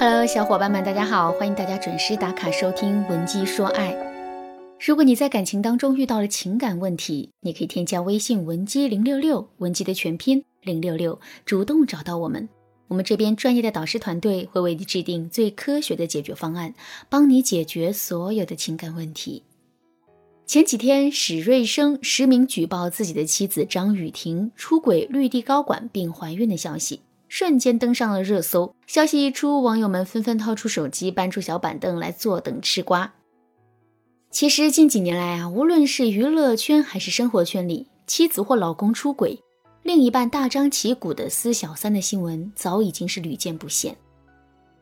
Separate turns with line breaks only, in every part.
Hello，小伙伴们，大家好！欢迎大家准时打卡收听《文姬说爱》。如果你在感情当中遇到了情感问题，你可以添加微信文姬零六六，文姬的全拼零六六，主动找到我们。我们这边专业的导师团队会为你制定最科学的解决方案，帮你解决所有的情感问题。前几天，史瑞生实名举报自己的妻子张雨婷出轨绿地高管并怀孕的消息。瞬间登上了热搜。消息一出，网友们纷纷掏出手机，搬出小板凳来坐等吃瓜。其实近几年来啊，无论是娱乐圈还是生活圈里，妻子或老公出轨，另一半大张旗鼓的撕小三的新闻，早已经是屡见不鲜。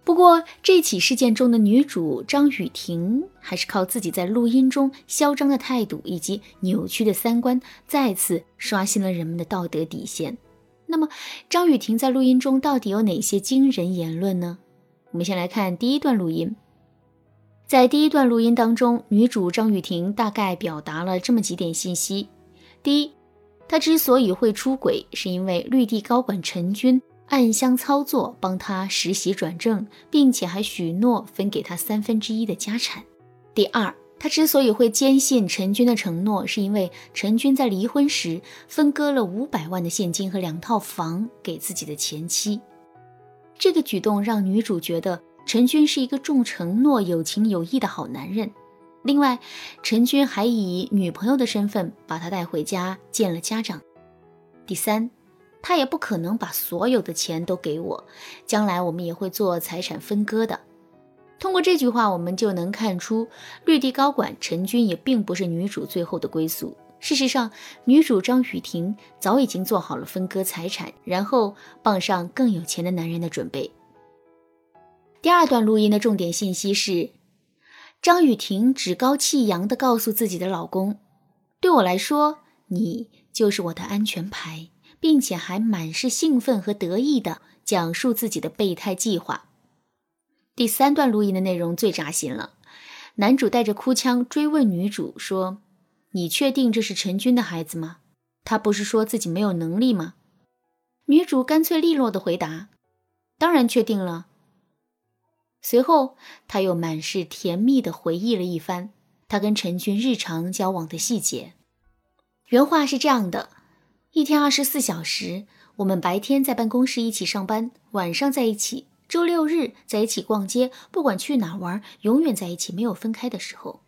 不过，这起事件中的女主张雨婷，还是靠自己在录音中嚣张的态度以及扭曲的三观，再次刷新了人们的道德底线。那么，张雨婷在录音中到底有哪些惊人言论呢？我们先来看第一段录音。在第一段录音当中，女主张雨婷大概表达了这么几点信息：第一，她之所以会出轨，是因为绿地高管陈军暗箱操作，帮她实习转正，并且还许诺分给她三分之一的家产；第二，他之所以会坚信陈军的承诺，是因为陈军在离婚时分割了五百万的现金和两套房给自己的前妻。这个举动让女主觉得陈军是一个重承诺、有情有义的好男人。另外，陈军还以女朋友的身份把她带回家见了家长。第三，他也不可能把所有的钱都给我，将来我们也会做财产分割的。通过这句话，我们就能看出，绿地高管陈军也并不是女主最后的归宿。事实上，女主张雨婷早已经做好了分割财产，然后傍上更有钱的男人的准备。第二段录音的重点信息是，张雨婷趾高气扬地告诉自己的老公：“对我来说，你就是我的安全牌，并且还满是兴奋和得意地讲述自己的备胎计划。”第三段录音的内容最扎心了，男主带着哭腔追问女主说：“你确定这是陈军的孩子吗？他不是说自己没有能力吗？”女主干脆利落的回答：“当然确定了。”随后，他又满是甜蜜的回忆了一番他跟陈军日常交往的细节。原话是这样的：一天二十四小时，我们白天在办公室一起上班，晚上在一起。周六日在一起逛街，不管去哪玩，永远在一起，没有分开的时候。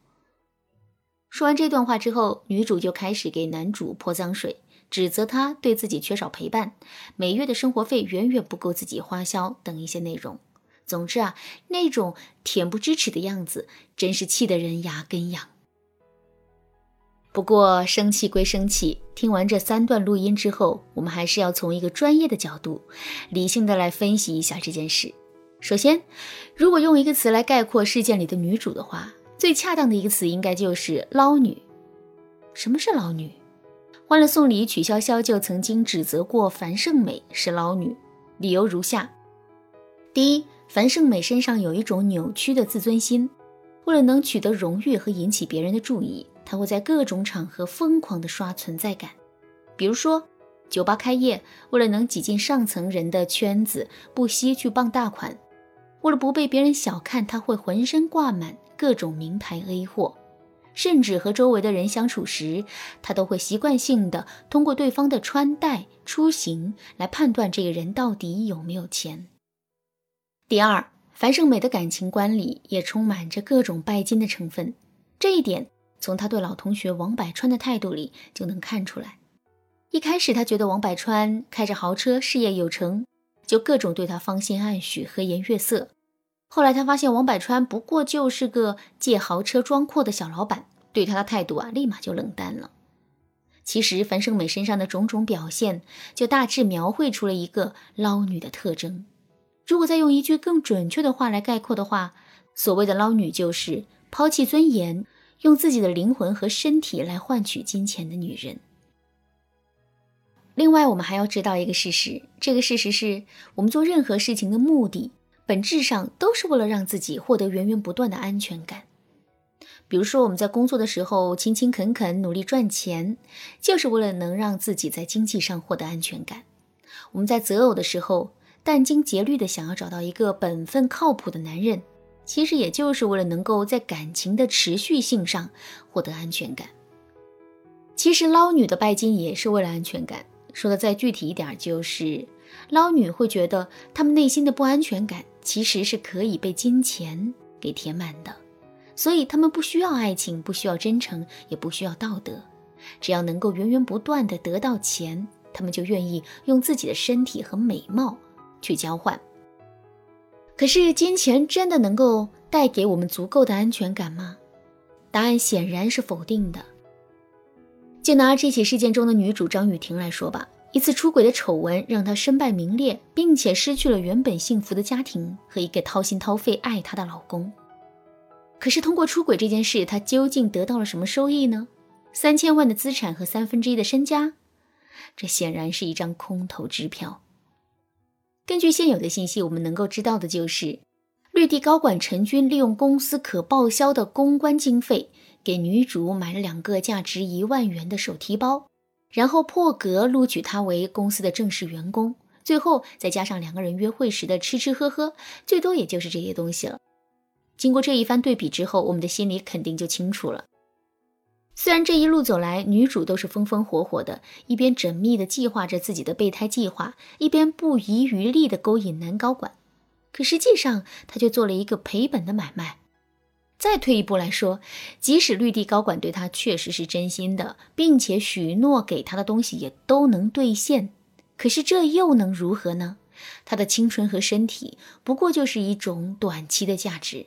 说完这段话之后，女主就开始给男主泼脏水，指责他对自己缺少陪伴，每月的生活费远远不够自己花销等一些内容。总之啊，那种恬不知耻的样子，真是气得人牙根痒。不过生气归生气，听完这三段录音之后，我们还是要从一个专业的角度，理性的来分析一下这件事。首先，如果用一个词来概括事件里的女主的话，最恰当的一个词应该就是“捞女”。什么是捞女？欢乐颂里曲筱绡就曾经指责过樊胜美是捞女，理由如下：第一，樊胜美身上有一种扭曲的自尊心，为了能取得荣誉和引起别人的注意。他会在各种场合疯狂地刷存在感，比如说酒吧开业，为了能挤进上层人的圈子，不惜去傍大款；为了不被别人小看，他会浑身挂满各种名牌 A 货，甚至和周围的人相处时，他都会习惯性的通过对方的穿戴、出行来判断这个人到底有没有钱。第二，樊胜美的感情观里也充满着各种拜金的成分，这一点。从他对老同学王百川的态度里就能看出来。一开始他觉得王百川开着豪车，事业有成，就各种对他芳心暗许、和颜悦色。后来他发现王百川不过就是个借豪车装阔的小老板，对他的态度啊，立马就冷淡了。其实樊胜美身上的种种表现，就大致描绘出了一个捞女的特征。如果再用一句更准确的话来概括的话，所谓的捞女就是抛弃尊严。用自己的灵魂和身体来换取金钱的女人。另外，我们还要知道一个事实：这个事实是我们做任何事情的目的，本质上都是为了让自己获得源源不断的安全感。比如说，我们在工作的时候勤勤恳恳努力赚钱，就是为了能让自己在经济上获得安全感；我们在择偶的时候殚精竭虑的想要找到一个本分靠谱的男人，其实也就是为了能够在感情的持续性上获得安全感。其实捞女的拜金也是为了安全感。说的再具体一点，就是捞女会觉得他们内心的不安全感其实是可以被金钱给填满的，所以他们不需要爱情，不需要真诚，也不需要道德，只要能够源源不断的得到钱，他们就愿意用自己的身体和美貌去交换。可是金钱真的能够带给我们足够的安全感吗？答案显然是否定的。就拿这起事件中的女主张雨婷来说吧，一次出轨的丑闻让她身败名裂，并且失去了原本幸福的家庭和一个掏心掏肺爱她的老公。可是通过出轨这件事，她究竟得到了什么收益呢？三千万的资产和三分之一的身家，这显然是一张空头支票。根据现有的信息，我们能够知道的就是，绿地高管陈军利用公司可报销的公关经费。给女主买了两个价值一万元的手提包，然后破格录取她为公司的正式员工，最后再加上两个人约会时的吃吃喝喝，最多也就是这些东西了。经过这一番对比之后，我们的心里肯定就清楚了。虽然这一路走来，女主都是风风火火的，一边缜密地计划着自己的备胎计划，一边不遗余力地勾引男高管，可实际上她却做了一个赔本的买卖。再退一步来说，即使绿地高管对他确实是真心的，并且许诺给他的东西也都能兑现，可是这又能如何呢？他的青春和身体不过就是一种短期的价值。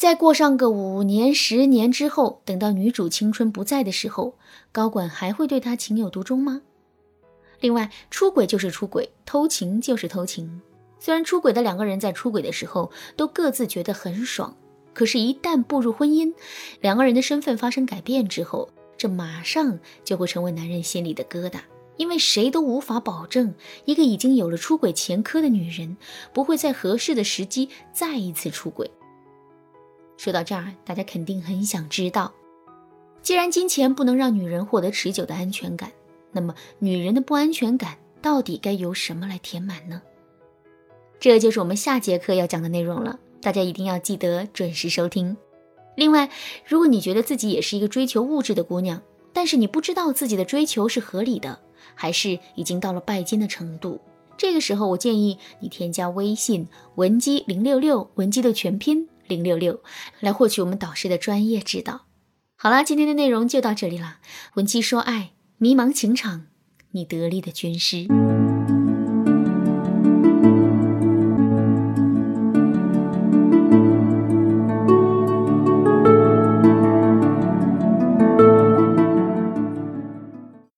再过上个五年、十年之后，等到女主青春不在的时候，高管还会对她情有独钟吗？另外，出轨就是出轨，偷情就是偷情。虽然出轨的两个人在出轨的时候都各自觉得很爽，可是，一旦步入婚姻，两个人的身份发生改变之后，这马上就会成为男人心里的疙瘩，因为谁都无法保证一个已经有了出轨前科的女人不会在合适的时机再一次出轨。说到这儿，大家肯定很想知道，既然金钱不能让女人获得持久的安全感，那么女人的不安全感到底该由什么来填满呢？这就是我们下节课要讲的内容了，大家一定要记得准时收听。另外，如果你觉得自己也是一个追求物质的姑娘，但是你不知道自己的追求是合理的，还是已经到了拜金的程度，这个时候我建议你添加微信文姬零六六，文姬的全拼零六六，来获取我们导师的专业指导。好啦，今天的内容就到这里啦，文姬说爱，迷茫情场，你得力的军师。